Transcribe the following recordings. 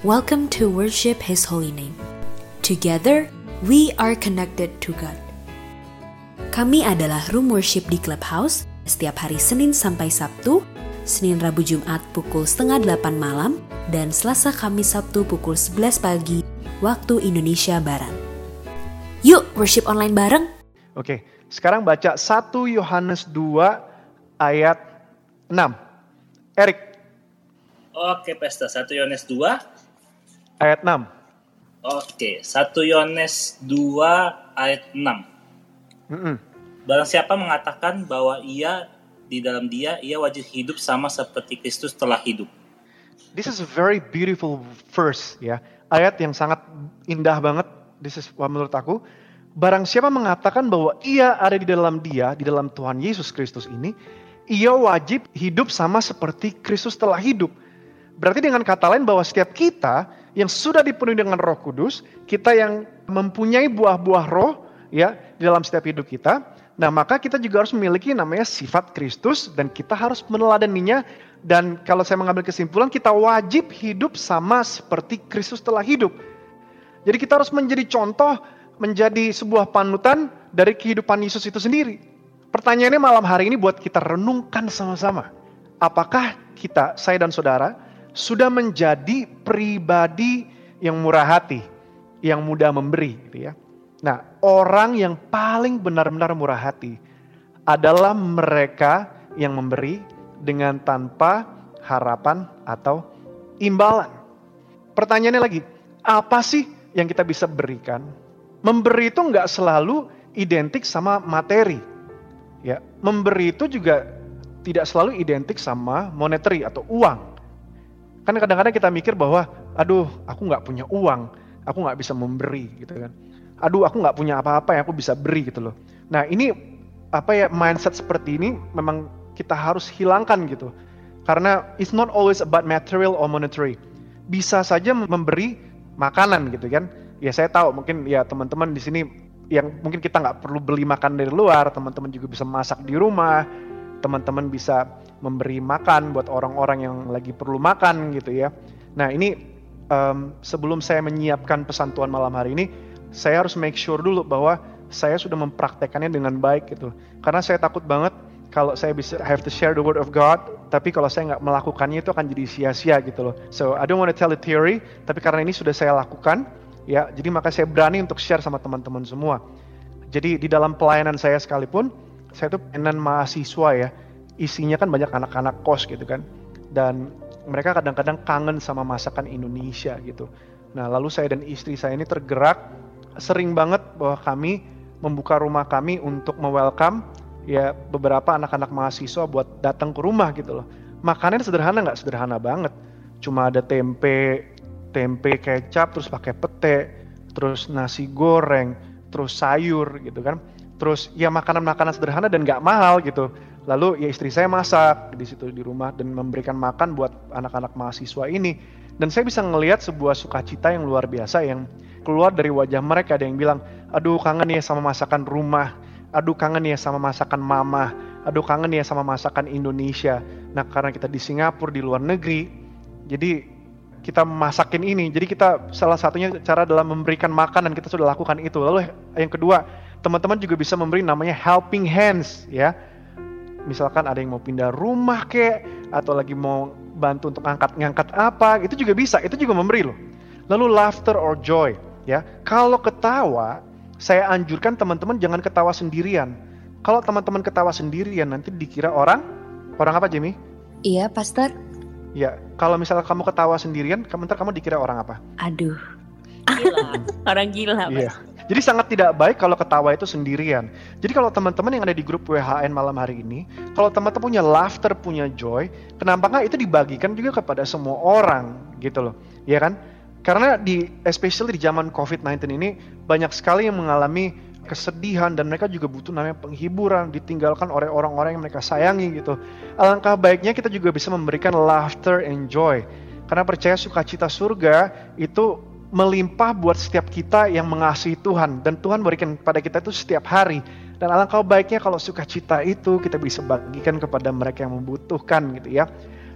Welcome to worship His holy name. Together, we are connected to God. Kami adalah Room Worship di Clubhouse setiap hari Senin sampai Sabtu, Senin Rabu Jumat pukul setengah delapan malam, dan Selasa Kamis Sabtu pukul 11 pagi waktu Indonesia Barat. Yuk worship online bareng! Oke, sekarang baca 1 Yohanes 2 ayat 6. Erik, Oke, Pesta. 1 Yohanes 2. Ayat 6. Oke, 1 Yohanes 2 ayat 6. Mm-mm. Barang siapa mengatakan bahwa ia di dalam dia, ia wajib hidup sama seperti Kristus telah hidup. This is a very beautiful verse ya. Ayat yang sangat indah banget. This is what menurut aku. Barang siapa mengatakan bahwa ia ada di dalam dia, di dalam Tuhan Yesus Kristus ini, ia wajib hidup sama seperti Kristus telah hidup. Berarti dengan kata lain bahwa setiap kita yang sudah dipenuhi dengan Roh Kudus, kita yang mempunyai buah-buah roh ya di dalam setiap hidup kita, nah maka kita juga harus memiliki namanya sifat Kristus dan kita harus meneladaninya dan kalau saya mengambil kesimpulan kita wajib hidup sama seperti Kristus telah hidup. Jadi kita harus menjadi contoh, menjadi sebuah panutan dari kehidupan Yesus itu sendiri. Pertanyaannya malam hari ini buat kita renungkan sama-sama. Apakah kita, saya dan saudara, sudah menjadi pribadi yang murah hati, yang mudah memberi gitu ya. Nah, orang yang paling benar-benar murah hati adalah mereka yang memberi dengan tanpa harapan atau imbalan. Pertanyaannya lagi, apa sih yang kita bisa berikan? Memberi itu nggak selalu identik sama materi. Ya, memberi itu juga tidak selalu identik sama monetary atau uang. Kan kadang-kadang kita mikir bahwa, aduh, aku nggak punya uang, aku nggak bisa memberi, gitu kan. Aduh, aku nggak punya apa-apa yang aku bisa beri, gitu loh. Nah, ini apa ya mindset seperti ini memang kita harus hilangkan gitu. Karena it's not always about material or monetary. Bisa saja memberi makanan gitu kan. Ya saya tahu mungkin ya teman-teman di sini yang mungkin kita nggak perlu beli makan dari luar, teman-teman juga bisa masak di rumah, teman-teman bisa memberi makan buat orang-orang yang lagi perlu makan gitu ya. Nah ini um, sebelum saya menyiapkan pesan Tuhan malam hari ini, saya harus make sure dulu bahwa saya sudah mempraktekannya dengan baik gitu. Karena saya takut banget kalau saya bisa have to share the word of God, tapi kalau saya nggak melakukannya itu akan jadi sia-sia gitu loh. So I don't want to tell a theory, tapi karena ini sudah saya lakukan, ya, jadi maka saya berani untuk share sama teman-teman semua. Jadi di dalam pelayanan saya sekalipun, saya tuh pelayanan mahasiswa ya, isinya kan banyak anak-anak kos gitu kan, dan mereka kadang-kadang kangen sama masakan Indonesia gitu. Nah lalu saya dan istri saya ini tergerak, sering banget bahwa kami membuka rumah kami untuk me-welcome ya beberapa anak-anak mahasiswa buat datang ke rumah gitu loh. Makanannya sederhana nggak sederhana banget. Cuma ada tempe, tempe kecap, terus pakai pete, terus nasi goreng, terus sayur gitu kan. Terus ya makanan-makanan sederhana dan nggak mahal gitu. Lalu ya istri saya masak di situ di rumah dan memberikan makan buat anak-anak mahasiswa ini. Dan saya bisa ngelihat sebuah sukacita yang luar biasa yang keluar dari wajah mereka. Ada yang bilang, aduh kangen ya sama masakan rumah aduh kangen ya sama masakan mama, aduh kangen ya sama masakan Indonesia. Nah karena kita di Singapura di luar negeri, jadi kita masakin ini. Jadi kita salah satunya cara dalam memberikan makan dan kita sudah lakukan itu. Lalu yang kedua, teman-teman juga bisa memberi namanya helping hands ya. Misalkan ada yang mau pindah rumah kek atau lagi mau bantu untuk angkat-ngangkat apa, itu juga bisa. Itu juga memberi loh. Lalu laughter or joy ya. Kalau ketawa saya anjurkan teman-teman jangan ketawa sendirian. Kalau teman-teman ketawa sendirian nanti dikira orang orang apa Jamie? Iya, Pastor. Ya, kalau misalnya kamu ketawa sendirian, kamu ntar kamu dikira orang apa? Aduh, Gila. orang gila. Iya. Jadi sangat tidak baik kalau ketawa itu sendirian. Jadi kalau teman-teman yang ada di grup WHN malam hari ini, kalau teman-teman punya laughter, punya joy, kenapa nggak itu dibagikan juga kepada semua orang gitu loh, ya kan? Karena di especially di zaman COVID-19 ini banyak sekali yang mengalami kesedihan dan mereka juga butuh namanya penghiburan, ditinggalkan oleh orang-orang yang mereka sayangi gitu. Alangkah baiknya kita juga bisa memberikan laughter and joy. Karena percaya sukacita surga itu melimpah buat setiap kita yang mengasihi Tuhan dan Tuhan berikan pada kita itu setiap hari. Dan alangkah baiknya kalau sukacita itu kita bisa bagikan kepada mereka yang membutuhkan gitu ya.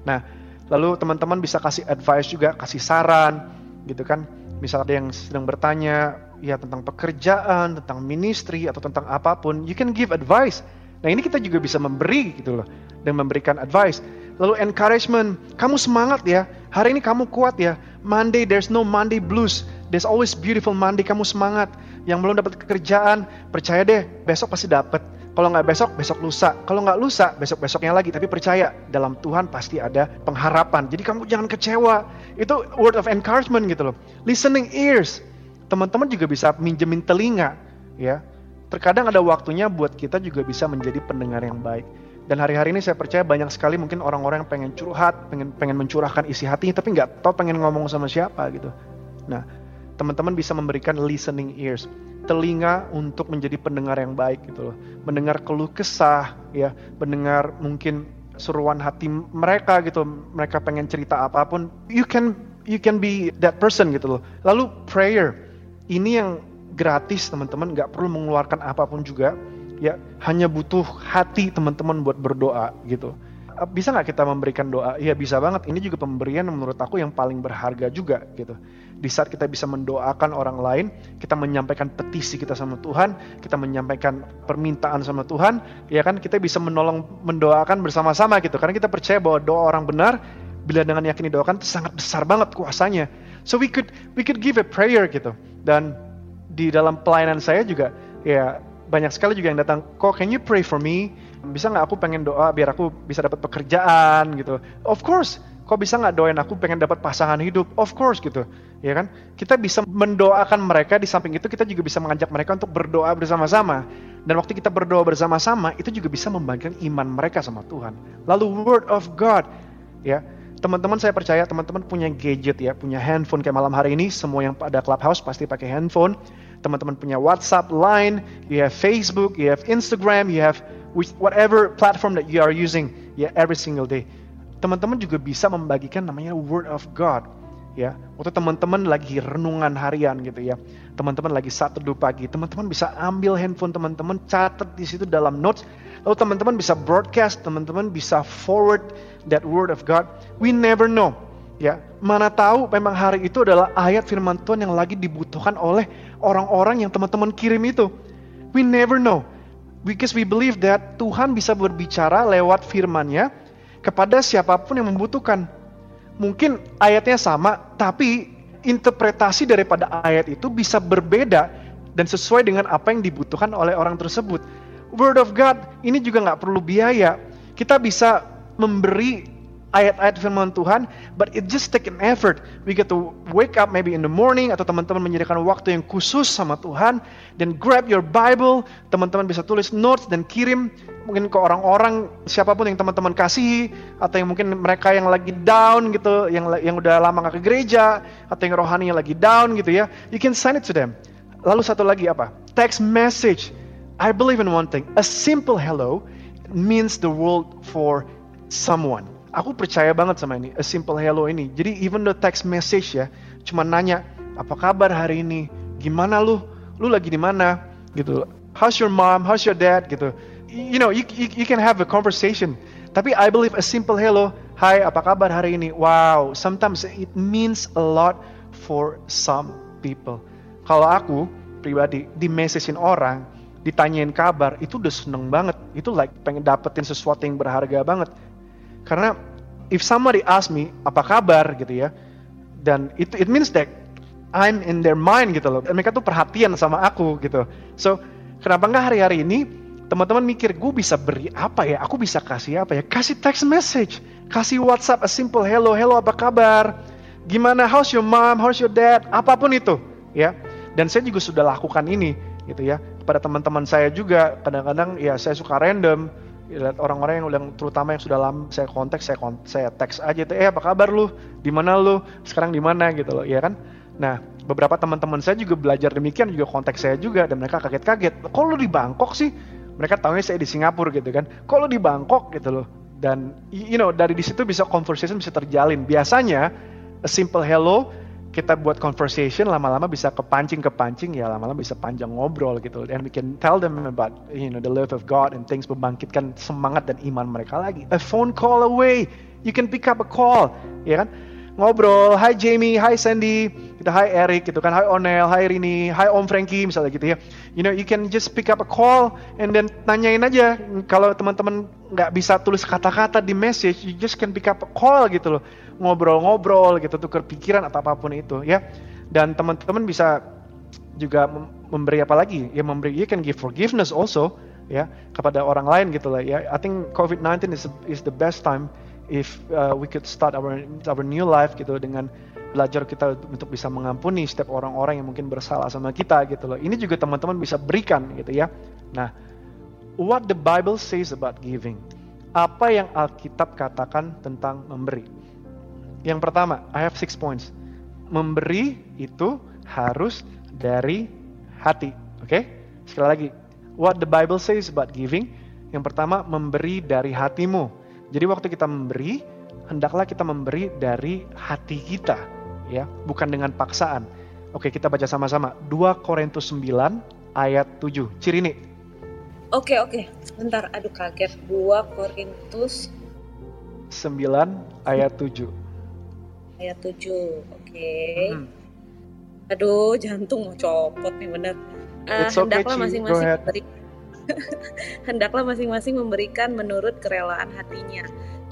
Nah, Lalu teman-teman bisa kasih advice juga, kasih saran, gitu kan. Misal ada yang sedang bertanya, ya tentang pekerjaan, tentang ministry, atau tentang apa pun, you can give advice. Nah ini kita juga bisa memberi gitu loh, dan memberikan advice. Lalu encouragement, kamu semangat ya, hari ini kamu kuat ya. Monday, there's no Monday blues. There's always beautiful Monday, kamu semangat. Yang belum dapat pekerjaan, percaya deh, besok pasti dapat kalau nggak besok, besok lusa. Kalau nggak lusa, besok-besoknya lagi. Tapi percaya, dalam Tuhan pasti ada pengharapan. Jadi kamu jangan kecewa. Itu word of encouragement gitu loh. Listening ears. Teman-teman juga bisa minjemin telinga. ya. Terkadang ada waktunya buat kita juga bisa menjadi pendengar yang baik. Dan hari-hari ini saya percaya banyak sekali mungkin orang-orang yang pengen curhat, pengen pengen mencurahkan isi hatinya, tapi nggak tahu pengen ngomong sama siapa gitu. Nah, teman-teman bisa memberikan listening ears telinga untuk menjadi pendengar yang baik gitu loh. Mendengar keluh kesah ya, mendengar mungkin seruan hati mereka gitu. Mereka pengen cerita apa pun, you can you can be that person gitu loh. Lalu prayer. Ini yang gratis teman-teman, nggak perlu mengeluarkan apa pun juga. Ya, hanya butuh hati teman-teman buat berdoa gitu bisa nggak kita memberikan doa? Ya bisa banget. Ini juga pemberian menurut aku yang paling berharga juga gitu. Di saat kita bisa mendoakan orang lain, kita menyampaikan petisi kita sama Tuhan, kita menyampaikan permintaan sama Tuhan, ya kan kita bisa menolong mendoakan bersama-sama gitu. Karena kita percaya bahwa doa orang benar bila dengan yakin didoakan itu sangat besar banget kuasanya. So we could we could give a prayer gitu. Dan di dalam pelayanan saya juga ya banyak sekali juga yang datang, kok can you pray for me? bisa nggak aku pengen doa biar aku bisa dapat pekerjaan? Gitu. Of course. Kok bisa nggak doain aku pengen dapat pasangan hidup? Of course. Gitu. Ya kan? Kita bisa mendoakan mereka di samping itu kita juga bisa mengajak mereka untuk berdoa bersama-sama. Dan waktu kita berdoa bersama-sama itu juga bisa membagikan iman mereka sama Tuhan. Lalu word of God. Ya teman-teman saya percaya teman-teman punya gadget ya punya handphone. Kayak malam hari ini semua yang pada clubhouse pasti pakai handphone teman-teman punya WhatsApp, Line, you have Facebook, you have Instagram, you have whatever platform that you are using ya every single day. Teman-teman juga bisa membagikan namanya word of God ya. Waktu teman-teman lagi renungan harian gitu ya. Teman-teman lagi saat teduh pagi, teman-teman bisa ambil handphone teman-teman, catat di situ dalam notes. Lalu teman-teman bisa broadcast, teman-teman bisa forward that word of God. We never know ya mana tahu memang hari itu adalah ayat firman Tuhan yang lagi dibutuhkan oleh orang-orang yang teman-teman kirim itu. We never know. Because we believe that Tuhan bisa berbicara lewat firman-Nya kepada siapa pun yang membutuhkan. Mungkin ayatnya sama, tapi interpretasi daripada ayat itu bisa berbeda dan sesuai dengan apa yang dibutuhkan oleh orang tersebut. Word of God ini juga nggak perlu biaya. Kita bisa memberi ayat-ayat firman Tuhan, but it just take an effort. We get to wake up maybe in the morning atau teman-teman menyediakan waktu yang khusus sama Tuhan, then grab your Bible, teman-teman bisa tulis notes dan kirim mungkin ke orang-orang siapa pun yang teman-teman kasihi atau yang mungkin mereka yang lagi down gitu, yang yang udah lama gak ke gereja atau yang rohani yang lagi down gitu ya, you can send it to them. Lalu satu lagi apa? Text message. I believe in one thing. A simple hello means the world for someone aku percaya banget sama ini, a simple hello ini. Jadi even the text message ya, cuma nanya, apa kabar hari ini? Gimana lu? Lu lagi di mana? Gitu. How's your mom? How's your dad? Gitu. You know, you, you, you can have a conversation. Tapi I believe a simple hello, hi, apa kabar hari ini? Wow, sometimes it means a lot for some people. Kalau aku pribadi di messagein orang, ditanyain kabar, itu udah seneng banget. Itu like pengen dapetin sesuatu yang berharga banget. Karena if somebody ask me apa kabar gitu ya, dan itu it means that I'm in their mind gitu loh. Mereka tuh perhatian sama aku gitu. So kenapa nggak hari-hari ini teman-teman mikir gue bisa beri apa ya? Aku bisa kasih apa ya? Kasih text message, kasih WhatsApp a simple hello, hello apa kabar? Gimana? How's your mom? How's your dad? Apa pun itu ya. Dan saya juga sudah lakukan ini gitu ya. Pada teman-teman saya juga kadang-kadang ya saya suka random lihat orang-orang yang udah terutama yang sudah lama saya kontak saya kont saya teks aja tuh eh apa kabar lu? Di mana lu? Sekarang di mana? Gitu loh ya kan? Nah beberapa teman-teman saya juga belajar demikian juga kontak saya juga dan mereka kaget-kaget kok lu di Bangkok sih? Mereka tahunya saya di Singapura gitu kan kok lu di Bangkok? Gitu loh. Dan you know dari di situ bisa conversation bisa terjalin. Biasanya a simple hello kita buat conversation lama-lama bisa kepancing kepancing ya lama-lama bisa panjang ngobrol gitu. And we can tell them about you know the love of God and things membangkitkan semangat dan iman mereka lagi. A phone call away. You can pick up a call, ya kan? Ngobrol, hi Jamie, hi Sandy, gitu, hi Eric, gitu kan, hi Onel, hi Rini, hi Om Frankie, misalnya gitu ya. You know, you can just pick up a call and then tanyain aja. Kalau teman-teman nggak bisa tulis kata-kata di message, you just can pick up a call gitu loh. Ngobrol-ngobrol gitu, tukar pikiran atau apa pun itu ya. Dan teman-teman bisa juga memberi apa lagi? Ya memberi, you can give forgiveness also ya kepada orang lain gitu lah ya. I think COVID-19 is is the best time if uh, we could start our our new life gitu dengan belajar kita untuk bisa mengampuni setiap orang-orang yang mungkin bersalah sama kita gitu loh. Ini juga teman-teman bisa berikan gitu ya. Nah, what the Bible says about giving. Apa yang Alkitab katakan tentang memberi? Yang pertama, I have six points. Memberi itu harus dari hati. Oke? Okay? Sekali lagi, what the Bible says about giving. Yang pertama, memberi dari hatimu. Jadi waktu kita memberi, hendaklah kita memberi dari hati kita, ya, bukan dengan paksaan. Oke, kita baca sama-sama. 2 Korintus 9 ayat 7. Cirini. Oke, oke. Bentar, aduh kaget. 2 Korintus 9 ayat 7. Ayat 7. Oke. Hmm. Aduh, jantung mau copot nih bener. Uh, hendaklah masing-masing memberi hendaklah masing-masing memberikan menurut kerelaan hatinya.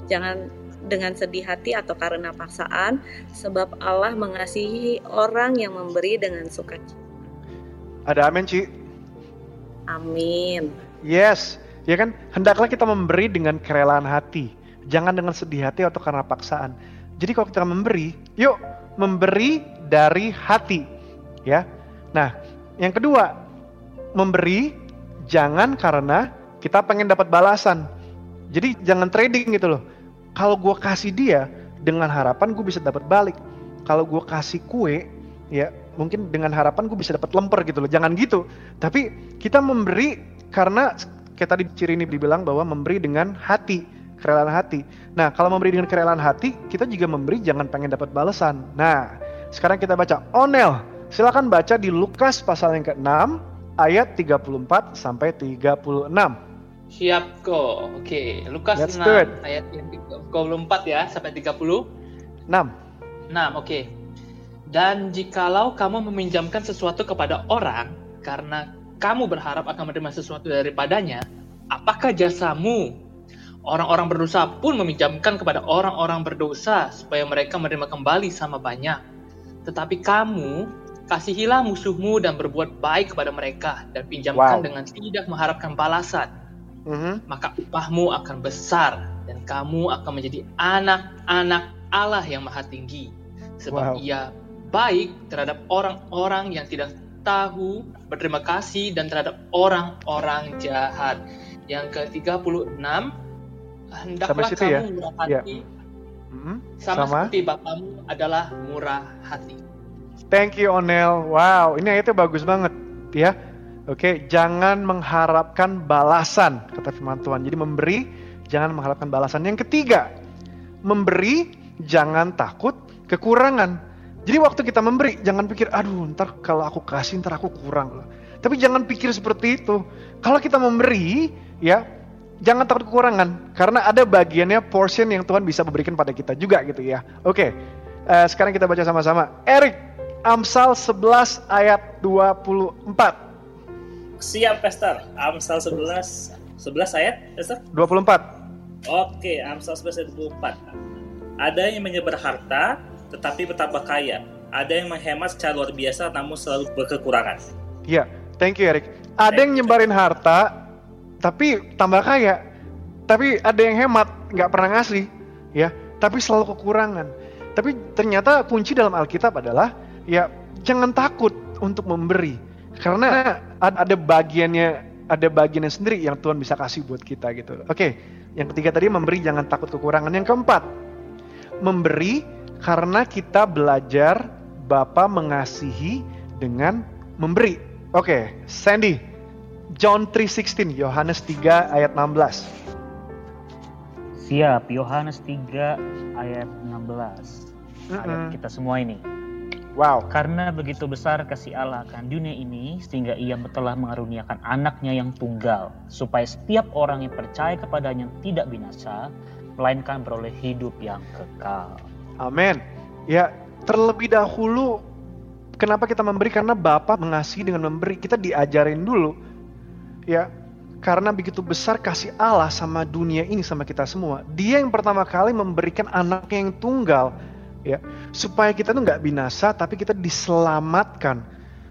Jangan dengan sedih hati atau karena paksaan, sebab Allah mengasihi orang yang memberi dengan sukacita. Ada amin, Ci? Amin. Yes, ya kan? Hendaklah kita memberi dengan kerelaan hati, jangan dengan sedih hati atau karena paksaan. Jadi kalau kita memberi, yuk memberi dari hati, ya. Nah, yang kedua, memberi jangan karena kita pengen dapat balasan. Jadi jangan trading gitu loh. Kalau gue kasih dia dengan harapan gue bisa dapat balik. Kalau gue kasih kue, ya mungkin dengan harapan gue bisa dapat lemper gitu loh. Jangan gitu. Tapi kita memberi karena kayak tadi ciri ini dibilang bahwa memberi dengan hati, kerelaan hati. Nah kalau memberi dengan kerelaan hati, kita juga memberi jangan pengen dapat balasan. Nah sekarang kita baca Onel. Silakan baca di Lukas pasal yang ke-6 ayat 34 sampai 36. Siap kok. Oke, Lukas Let's 6 ayat yang 24 ya sampai 30. 6. 6, oke. Dan jikalau kamu meminjamkan sesuatu kepada orang karena kamu berharap akan menerima sesuatu daripadanya, apakah jasamu? Orang-orang berdosa pun meminjamkan kepada orang-orang berdosa supaya mereka menerima kembali sama banyak. Tetapi kamu Kasihilah musuhmu dan berbuat baik kepada mereka dan pinjamkan wow. dengan tidak mengharapkan balasan. Mm-hmm. Maka upahmu akan besar dan kamu akan menjadi anak-anak Allah yang maha tinggi. Sebab wow. ia baik terhadap orang-orang yang tidak tahu berterima kasih dan terhadap orang-orang jahat. Yang ke-36 hendaklah kamu ya? murah hati yeah. mm-hmm. sama, sama seperti Bapamu adalah murah hati. Thank you Onel. Wow, ini ayatnya bagus banget ya. Oke, okay, jangan mengharapkan balasan kata firman Tuhan. Jadi memberi jangan mengharapkan balasan. Yang ketiga, memberi jangan takut kekurangan. Jadi waktu kita memberi jangan pikir aduh ntar kalau aku kasih ntar aku kurang. Tapi jangan pikir seperti itu. Kalau kita memberi ya jangan takut kekurangan karena ada bagiannya portion yang Tuhan bisa memberikan pada kita juga gitu ya. Oke. Okay. Uh, eh, sekarang kita baca sama-sama. Eric Amsal 11 ayat 24. Siap, Pastor. Amsal 11 11 ayat, Pastor? 24. Oke, Amsal 11 ayat 24. Ada yang menyebar harta tetapi bertambah kaya. Ada yang menghemat secara luar biasa namun selalu berkekurangan. Iya, thank you Eric. Ada yang nyebarin harta tapi tambah kaya. Tapi ada yang hemat, nggak pernah ngasih, ya. Tapi selalu kekurangan. Tapi ternyata kunci dalam Alkitab adalah ya jangan takut untuk memberi karena ada bagiannya ada bagiannya sendiri yang Tuhan bisa kasih buat kita gitu. Oke, yang ketiga tadi memberi jangan takut kekurangan. Yang keempat, memberi karena kita belajar Bapa mengasihi dengan memberi. Oke, Sandy, John 3:16, Yohanes 3 ayat 16. Siap, Yohanes 3 ayat 16. Mm -hmm. Ayat kita semua ini. Wow. Karena begitu besar kasih Allah akan dunia ini sehingga ia telah mengaruniakan anaknya yang tunggal supaya setiap orang yang percaya kepadanya tidak binasa melainkan beroleh hidup yang kekal. Amin. Ya, terlebih dahulu kenapa kita memberi karena Bapak mengasihi dengan memberi. Kita diajarin dulu. Ya, karena begitu besar kasih Allah sama dunia ini sama kita semua. Dia yang pertama kali memberikan anaknya yang tunggal ya supaya kita tuh nggak binasa tapi kita diselamatkan.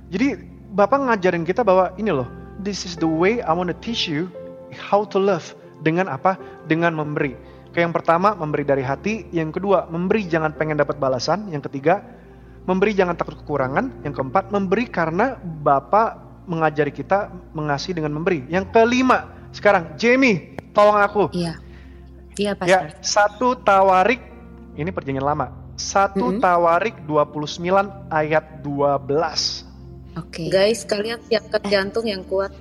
Jadi bapak ngajarin kita bahwa ini loh this is the way I want to teach you how to love. Dengan apa? Dengan memberi. Kayak yang pertama memberi dari hati. Yang kedua memberi jangan pengen dapat balasan. Yang ketiga memberi jangan takut kekurangan. Yang keempat memberi karena bapak mengajari kita mengasihi dengan memberi yang kelima sekarang Jamie tolong aku iya iya pastor ya satu tawarik ini perjanjian lama 1 mm -hmm. Tawarik 29 ayat 12. Oke. Okay. Guys, kalian siapkan jantung yang kuat.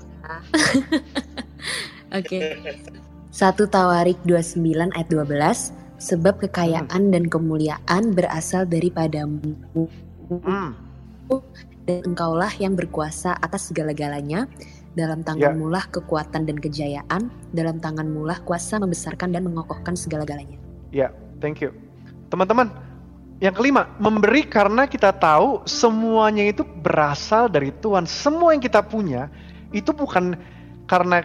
Oke. okay. 1 Tawarik 29 ayat 12 sebab kekayaan hmm. dan kemuliaan berasal daripadamu. Hmm. Dan engkaulah yang berkuasa atas segala-galanya. Dalam tanganmu lah yeah. kekuatan dan kejayaan, dalam tanganmu lah kuasa membesarkan dan mengokohkan segala-galanya. Ya, thank you. Teman-teman, yang kelima, memberi karena kita tahu semuanya itu berasal dari Tuhan. Semua yang kita punya itu bukan karena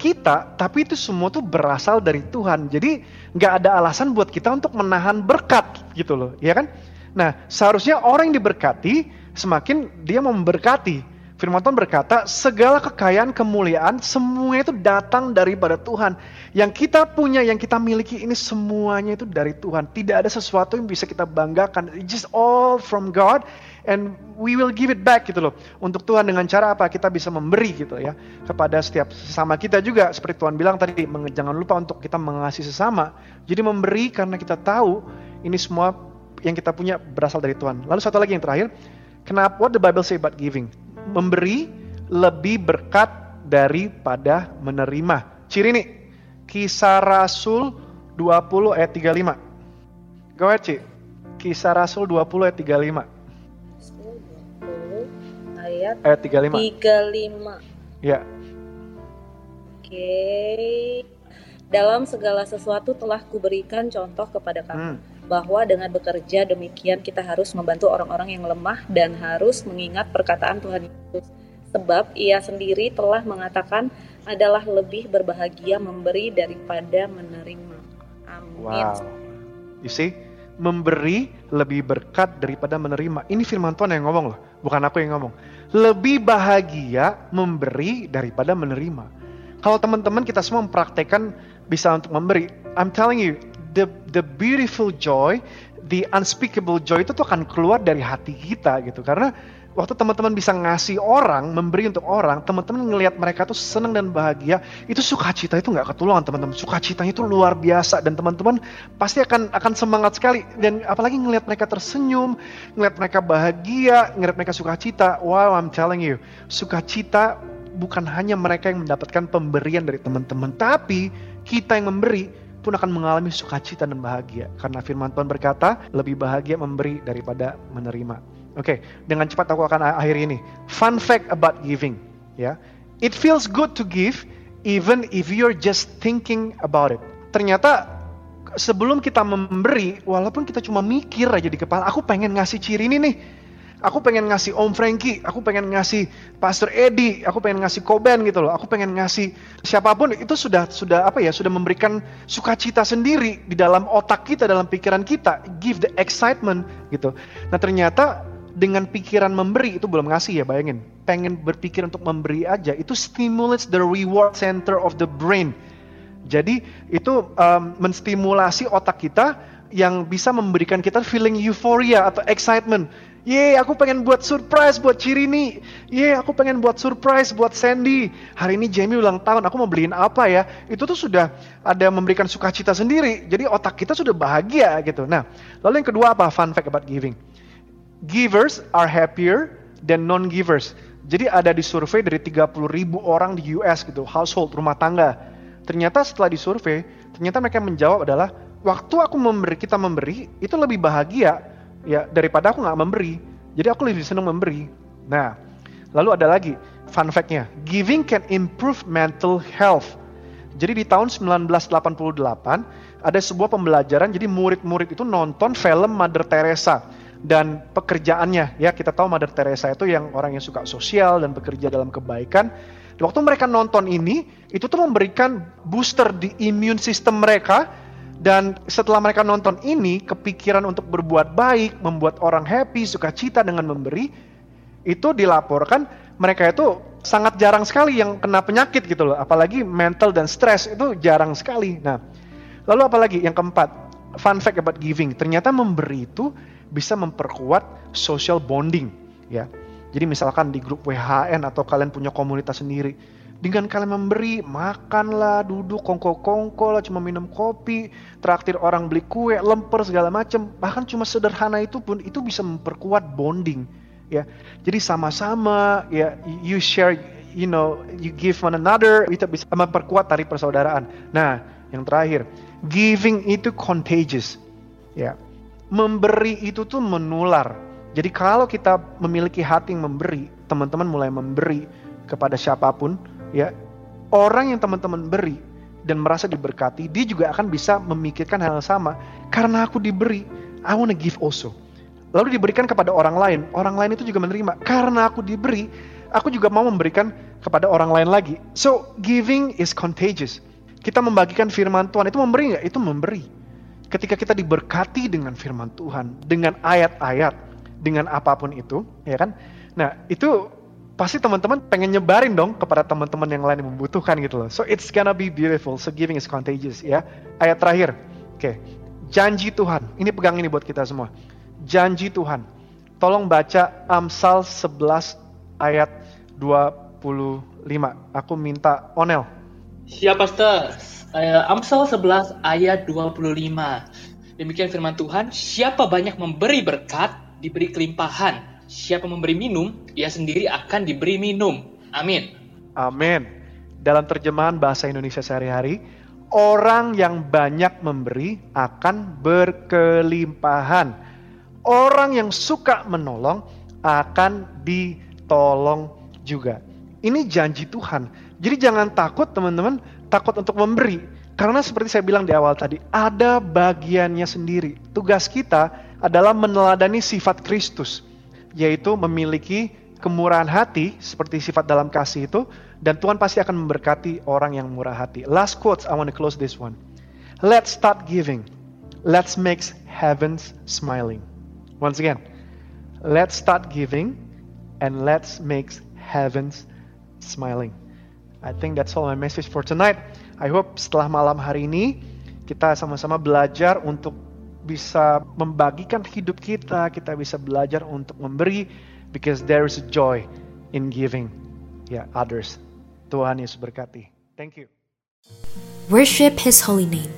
kita, tapi itu semua tuh berasal dari Tuhan. Jadi nggak ada alasan buat kita untuk menahan berkat gitu loh, ya kan? Nah, seharusnya orang yang diberkati semakin dia memberkati. Firman Tuhan berkata, segala kekayaan, kemuliaan, semuanya itu datang daripada Tuhan. Yang kita punya, yang kita miliki ini semuanya itu dari Tuhan. Tidak ada sesuatu yang bisa kita banggakan. It's just all from God and we will give it back gitu loh. Untuk Tuhan dengan cara apa? Kita bisa memberi gitu ya. Kepada setiap sesama kita juga. Seperti Tuhan bilang tadi, jangan lupa untuk kita mengasihi sesama. Jadi memberi karena kita tahu ini semua yang kita punya berasal dari Tuhan. Lalu satu lagi yang terakhir, kenapa what the Bible say about giving? memberi lebih berkat daripada menerima. Ciri ini, kisah Rasul 20 ayat 35. Go ahead, Ci. Kisah Rasul 20 ayat 35. 20 ayat, ayat 35. 35. Ya. Oke. Dalam segala sesuatu telah kuberikan contoh kepada kamu. Hmm bahwa dengan bekerja demikian kita harus membantu orang-orang yang lemah dan harus mengingat perkataan Tuhan Yesus. Sebab ia sendiri telah mengatakan adalah lebih berbahagia memberi daripada menerima. Amin. Wow. You see, memberi lebih berkat daripada menerima. Ini firman Tuhan yang ngomong loh, bukan aku yang ngomong. Lebih bahagia memberi daripada menerima. Kalau teman-teman kita semua mempraktekkan bisa untuk memberi, I'm telling you, the the beautiful joy, the unspeakable joy itu tuh akan keluar dari hati kita gitu. Karena waktu teman-teman bisa ngasih orang, memberi untuk orang, teman-teman ngelihat mereka tuh senang dan bahagia, itu sukacita itu nggak ketulungan teman-teman. Sukacitanya itu luar biasa dan teman-teman pasti akan akan semangat sekali dan apalagi ngelihat mereka tersenyum, ngelihat mereka bahagia, ngelihat mereka sukacita. Wow, I'm telling you, sukacita bukan hanya mereka yang mendapatkan pemberian dari teman-teman, tapi kita yang memberi pun akan mengalami sukacita dan bahagia. Karena firman Tuhan berkata, lebih bahagia memberi daripada menerima. Oke, okay, dengan cepat aku akan akhiri ini. Fun fact about giving, ya. It feels good to give even if you're just thinking about it. Ternyata sebelum kita memberi, walaupun kita cuma mikir aja di kepala, aku pengen ngasih ciri ini nih Aku pengen ngasih Om Frankie, aku pengen ngasih Pastor Edi, aku pengen ngasih Koben gitu loh. Aku pengen ngasih siapa pun itu sudah sudah apa ya, sudah memberikan sukacita sendiri di dalam otak kita, dalam pikiran kita, give the excitement gitu. Nah, ternyata dengan pikiran memberi itu belum ngasih ya, bayangin. Pengen berpikir untuk memberi aja, itu stimulates the reward center of the brain. Jadi itu um, menstimulasi otak kita yang bisa memberikan kita feeling euphoria atau excitement Ye, aku pengen buat surprise buat Cirini. Ye, aku pengen buat surprise buat Sandy. Hari ini Jamie ulang tahun, aku mau beliin apa ya? Itu tuh sudah ada memberikan sukacita sendiri. Jadi otak kita sudah bahagia gitu. Nah, lalu yang kedua apa? Fun fact about giving. Givers are happier than non-givers. Jadi ada di survei dari 30 ribu orang di US gitu, household, rumah tangga. Ternyata setelah disurvei, ternyata mereka menjawab adalah, waktu aku memberi, kita memberi, itu lebih bahagia ya daripada aku nggak memberi. Jadi aku lebih senang memberi. Nah, lalu ada lagi fun fact-nya. Giving can improve mental health. Jadi di tahun 1988 ada sebuah pembelajaran jadi murid-murid itu nonton film Mother Teresa dan pekerjaannya ya kita tahu Mother Teresa itu yang orang yang suka sosial dan bekerja dalam kebaikan. Waktu mereka nonton ini itu tuh memberikan booster di immune system mereka dan setelah mereka nonton ini kepikiran untuk berbuat baik, membuat orang happy, sukacita dengan memberi itu dilaporkan mereka itu sangat jarang sekali yang kena penyakit gitu loh, apalagi mental dan stres itu jarang sekali. Nah, lalu apalagi yang keempat, fun fact about giving, ternyata memberi itu bisa memperkuat social bonding, ya. Jadi misalkan di grup WHN atau kalian punya komunitas sendiri, dengan kalian memberi, makanlah, duduk kongko-kongko lah, cuma minum kopi, traktir orang beli kue, lemper segala macam, bahkan cuma sederhana itu pun itu bisa memperkuat bonding ya. Jadi sama-sama ya you share you know you give one another itu bisa memperkuat tali persaudaraan. Nah, yang terakhir, giving itu contagious. Ya. Memberi itu tuh menular. Jadi kalau kita memiliki hati yang memberi, teman-teman mulai memberi kepada siapa pun, ya. Orang yang teman-teman beri dan merasa diberkati, dia juga akan bisa memikirkan hal yang sama. Karena aku diberi, I wanna give also lalu diberikan kepada orang lain, orang lain itu juga menerima. Karena aku diberi, aku juga mau memberikan kepada orang lain lagi. So, giving is contagious. Kita membagikan firman Tuhan, itu memberi nggak? Itu memberi. Ketika kita diberkati dengan firman Tuhan, dengan ayat-ayat, dengan apa pun itu, ya kan? Nah, itu pasti teman-teman pengen nyebarin dong kepada teman-teman yang lain yang membutuhkan gitu loh. So it's gonna be beautiful. So giving is contagious ya. Ayat terakhir. Oke. Okay. Janji Tuhan. Ini pegang ini buat kita semua janji Tuhan. Tolong baca Amsal 11 ayat 25. Aku minta Onel. Siap, Pastor. Amsal 11 ayat 25. Demikian firman Tuhan, siapa banyak memberi berkat, diberi kelimpahan. Siapa memberi minum, ia sendiri akan diberi minum. Amin. Amin. Dalam terjemahan bahasa Indonesia sehari-hari, orang yang banyak memberi akan berkelimpahan orang yang suka menolong akan ditolong juga. Ini janji Tuhan. Jadi jangan takut teman-teman, takut untuk memberi. Karena seperti saya bilang di awal tadi, ada bagiannya sendiri. Tugas kita adalah meneladani sifat Kristus, yaitu memiliki kemurahan hati seperti sifat dalam kasih itu dan Tuhan pasti akan memberkati orang yang murah hati. Last quotes, I want to close this one. Let's start giving. Let's make heavens smiling. Once again, let's start giving and let's make heavens smiling. I think that's all my message for tonight. I hope setelah malam hari ini kita sama-sama belajar untuk bisa membagikan hidup kita, kita bisa belajar untuk memberi because there is joy in giving yeah, others. Tuhan Yesus berkati. Thank you. Worship His holy name.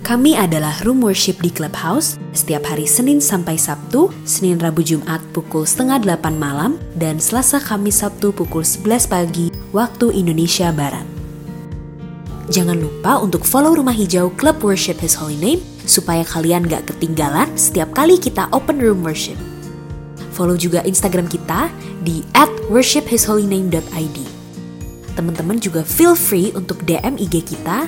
Kami adalah Room Worship di Clubhouse setiap hari Senin sampai Sabtu, Senin Rabu Jumat pukul setengah delapan malam, dan Selasa Kamis Sabtu pukul 11 pagi waktu Indonesia Barat. Jangan lupa untuk follow Rumah Hijau Club Worship His Holy Name supaya kalian gak ketinggalan setiap kali kita open room worship. Follow juga Instagram kita di at worshiphisholyname.id. Teman-teman juga feel free untuk DM IG kita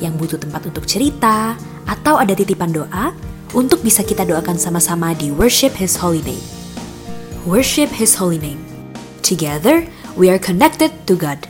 yang butuh tempat untuk cerita, atau ada titipan doa untuk bisa kita doakan sama-sama di Worship His Holy Name. Worship His Holy Name. Together, we are connected to God.